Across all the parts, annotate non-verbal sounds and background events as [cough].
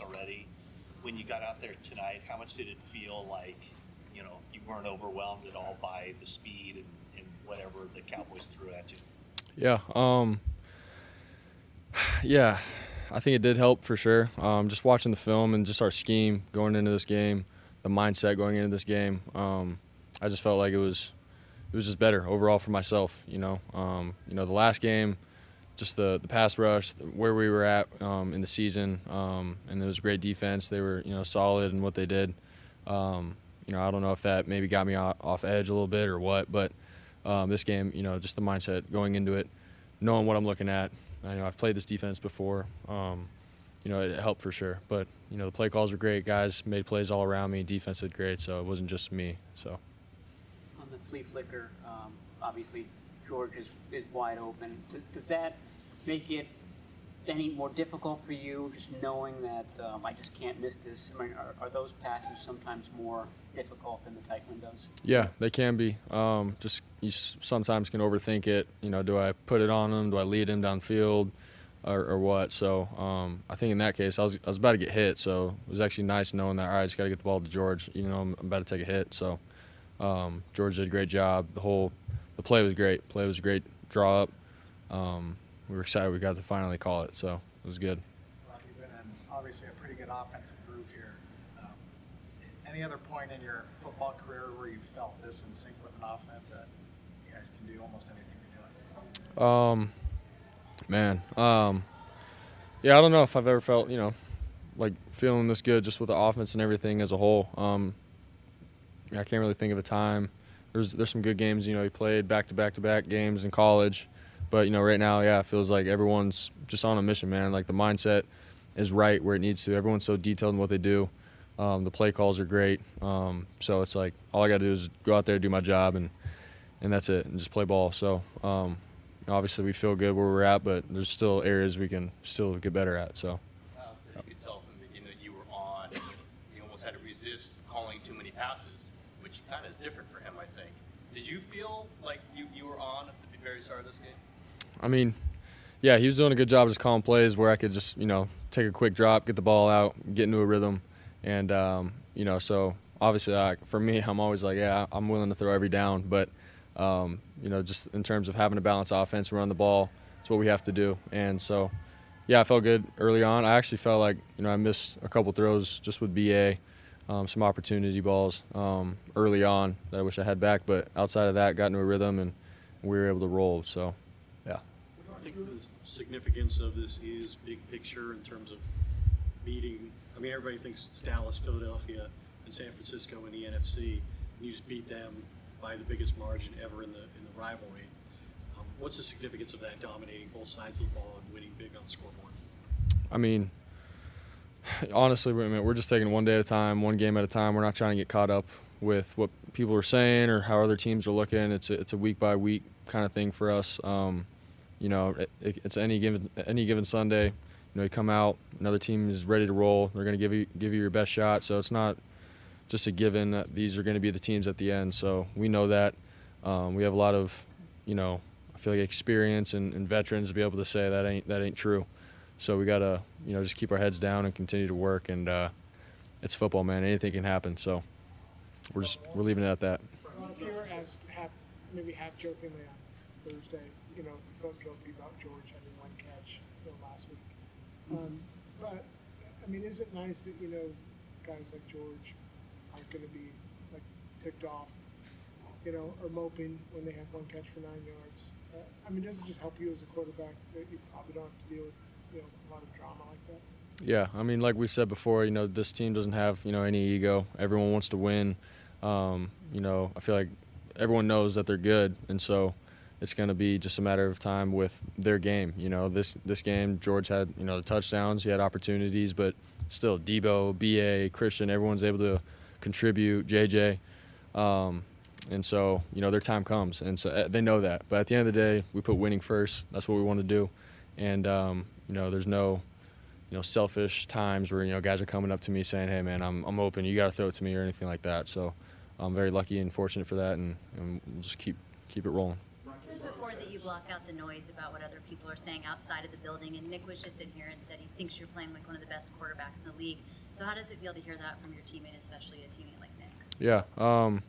already, when you got out there tonight, how much did it feel like, you know, you weren't overwhelmed at all by the speed and, and whatever the Cowboys threw at you? Yeah. Um, yeah. I think it did help for sure. Um, just watching the film and just our scheme going into this game, the mindset going into this game, um, I just felt like it was it was just better overall for myself. You know, um, you know the last game, just the the pass rush, where we were at um, in the season, um, and it was great defense. They were you know solid in what they did. Um, you know, I don't know if that maybe got me off edge a little bit or what, but this game, you know, just the mindset going into it, knowing what I'm looking at, I know I've played this defense before. Um, you know, it helped for sure. But you know, the play calls were great. Guys made plays all around me. Defense did great, so it wasn't just me. So. On the flea flicker, um, obviously George is, is wide open. Does, does that make it any more difficult for you, just knowing that um, I just can't miss this? I mean, are, are, those passes sometimes more difficult than the tight windows? Yeah, they can be. Um, just you sometimes can overthink it. You know, do I put it on him? Do I lead him downfield, or, or what? So um, I think in that case, I was I was about to get hit, so it was actually nice knowing that. All right, I just got to get the ball to George. You know, I'm about to take a hit. So um, George did a great job. The whole the play was great. Play was a great. Draw up. Um, we were excited we got to finally call it, so it was good. Well, you've been in obviously a pretty good offensive groove here. Um, any other point in your football career where you felt this in sync with an offense that you guys can do almost anything you're doing? Um, man, um, yeah, I don't know if I've ever felt you know like feeling this good just with the offense and everything as a whole. Um, I can't really think of a time. There's there's some good games. You know, he played back to back to back games in college. But you know, right now, yeah, it feels like everyone's just on a mission, man. Like the mindset is right where it needs to. Everyone's so detailed in what they do. Um, the play calls are great. Um, so it's like all I got to do is go out there, do my job, and and that's it, and just play ball. So um, obviously we feel good where we're at, but there's still areas we can still get better at. So. you could tell from the beginning that you were on. You almost had to resist calling too many passes, which kind of is different for him, I think. Did you feel like you, you were on at the very start of this game? I mean, yeah, he was doing a good job just calling plays where I could just, you know, take a quick drop, get the ball out, get into a rhythm. And, um, you know, so obviously uh, for me, [laughs] I'm always like, yeah, I'm willing to throw every down. But, um, you know, just in terms of having a balanced offense, run the ball, it's what we have to do. And so, yeah, I felt good early on. I actually felt like, you know, I missed a couple throws just with BA, um, some opportunity balls um, early on that I wish I had back. But outside of that, got into a rhythm and we were able to roll. So, yeah. I think the significance of this is big picture in terms of beating. I mean, everybody thinks it's Dallas, Philadelphia, and San Francisco in the NFC. And you just beat them by the biggest margin ever in the in the rivalry. Um, what's the significance of that dominating both sides of the ball and winning big on the scoreboard? I mean, [laughs] honestly, we're just taking one day at a time, one game at a time. We're not trying to get caught up with what people are saying or how other teams are looking. It's a, it's a week by week kind of thing for us. Um, you know, it, it's any given any given Sunday. You know, you come out, another team is ready to roll. They're going to give you give you your best shot. So it's not just a given that these are going to be the teams at the end. So we know that. Um, we have a lot of, you know, I feel like experience and, and, veterans to be able to say that ain't that ain't true. So we gotta, you know, just keep our heads down and continue to work. And uh, it's football, man. Anything can happen. So we're just we're leaving it at that. Well, here as half, maybe half jokingly on Thursday, you know, felt guilty about George having one catch you know, last week. Um, but I mean, is it nice that you know guys like George aren't going to be like ticked off, you know, or moping when they have one catch for nine yards? Uh, I mean, does it just help you as a quarterback that you probably don't have to deal with Yeah, I mean, like we said before, you know, this team doesn't have you know any ego. Everyone wants to win. Um, you know, I feel like everyone knows that they're good, and so it's going to be just a matter of time with their game. You know, this this game, George had you know the touchdowns, he had opportunities, but still, Deebo, Ba, Christian, everyone's able to contribute. JJ, um, and so you know their time comes, and so uh, they know that. But at the end of the day, we put winning first. That's what we want to do, and um, you know, there's no you know selfish times where you know guys are coming up to me saying, "Hey, man, I'm I'm open. You got to throw it to me" or anything like that. So I'm very lucky and fortunate for that, and, and we'll just keep keep it rolling. Before that, you block out the noise about what other people are saying outside of the building, and Nick was just in here and said he thinks you're playing like one of the best quarterbacks in the league. So how does it feel to hear that from your teammate, especially a teammate like Nick? Yeah, um,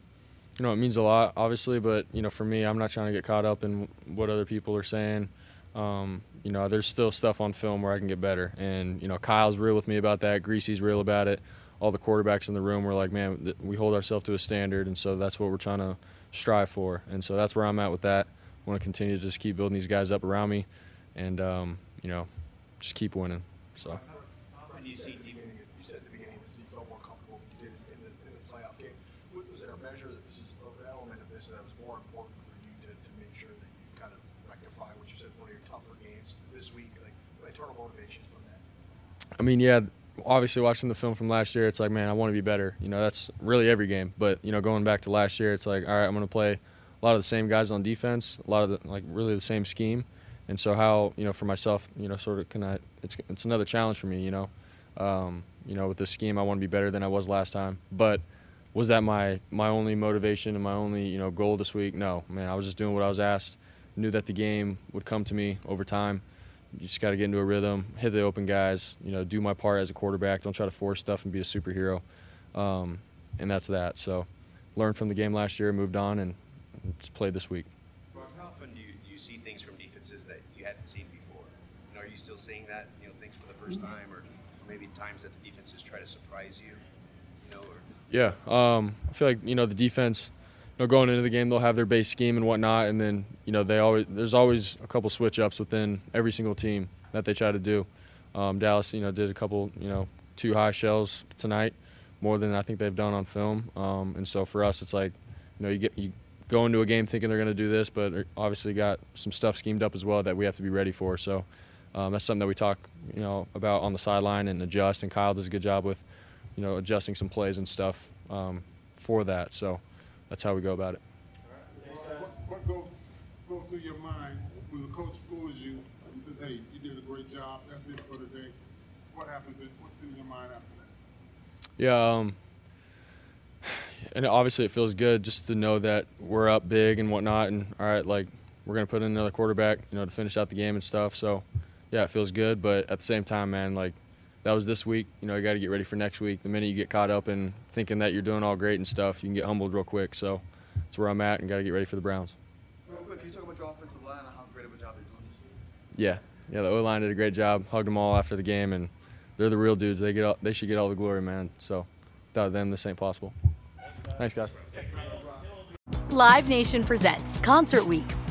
you know it means a lot, obviously, but you know for me, I'm not trying to get caught up in what other people are saying. Um, you know, there's still stuff on film where I can get better, and you know Kyle's real with me about that. Griese's real about it. All the quarterbacks in the room were like, man, we hold ourselves to a standard, and so that's what we're trying to strive for, and so that's where I'm at with that. I want to continue to just keep building these guys up around me, and um, you know, just keep winning. So. When you see you said at the beginning you felt more comfortable when you did in the, in the playoff game. Was there a measure that this is an element of this that was more important for you to, to make sure that you kind of said one of your tougher games this week, like internal motivations from that? I mean, yeah, obviously watching the film from last year, it's like, man, I want to be better. You know, that's really every game. But you know, going back to last year, it's like, all right, I'm going to play a lot of the same guys on defense, a lot of the, like really the same scheme, and so how you know for myself, you know, sort of can I? It's it's another challenge for me, you know. Um, you know, with this scheme, I want to be better than I was last time. But was that my my only motivation and my only you know goal this week? No, man, I was just doing what I was asked. Knew that the game would come to me over time. You just got to get into a rhythm, hit the open guys, you know, do my part as a quarterback. Don't try to force stuff and be a superhero. Um, and that's that. So, learned from the game last year, moved on, and just played this week. How often do you, do you see things from defenses that you hadn't seen before? You know, are you still seeing that? You know, things for the first time, or, or maybe times that the defenses try to surprise you? You know, or yeah, um, I feel like you know the defense. Know, going into the game, they'll have their base scheme and whatnot, and then you know they always there's always a couple switch ups within every single team that they try to do. Um, Dallas, you know, did a couple, you know, two high shells tonight, more than I think they've done on film. Um, and so for us, it's like, you know, you get you go into a game thinking they're going to do this, but obviously got some stuff schemed up as well that we have to be ready for. So um, that's something that we talk, you know, about on the sideline and adjust. And Kyle does a good job with, you know, adjusting some plays and stuff um, for that. So that's how we go about it. What, what goes, goes through your mind when the coach pulls you and says, "Hey, you did a great job. That's it for today." What happens? In, what's in your mind after that? Yeah. Um, and obviously it feels good just to know that we're up big and whatnot, and all right, like we're gonna put in another quarterback, you know, to finish out the game and stuff. So, yeah, it feels good, but at the same time, man, like that was this week. You know, you got to get ready for next week. The minute you get caught up in thinking that you're doing all great and stuff, you can get humbled real quick. So, that's where I'm at, and got to get ready for the Browns. Real quick, can you talk about your offensive line and how great of a job they're doing this year? Yeah, yeah, the O line did a great job. Hugged them all after the game, and they're the real dudes. They get all, they should get all the glory, man. So, without them, this ain't possible. Thanks, guys. Live Nation presents Concert Week.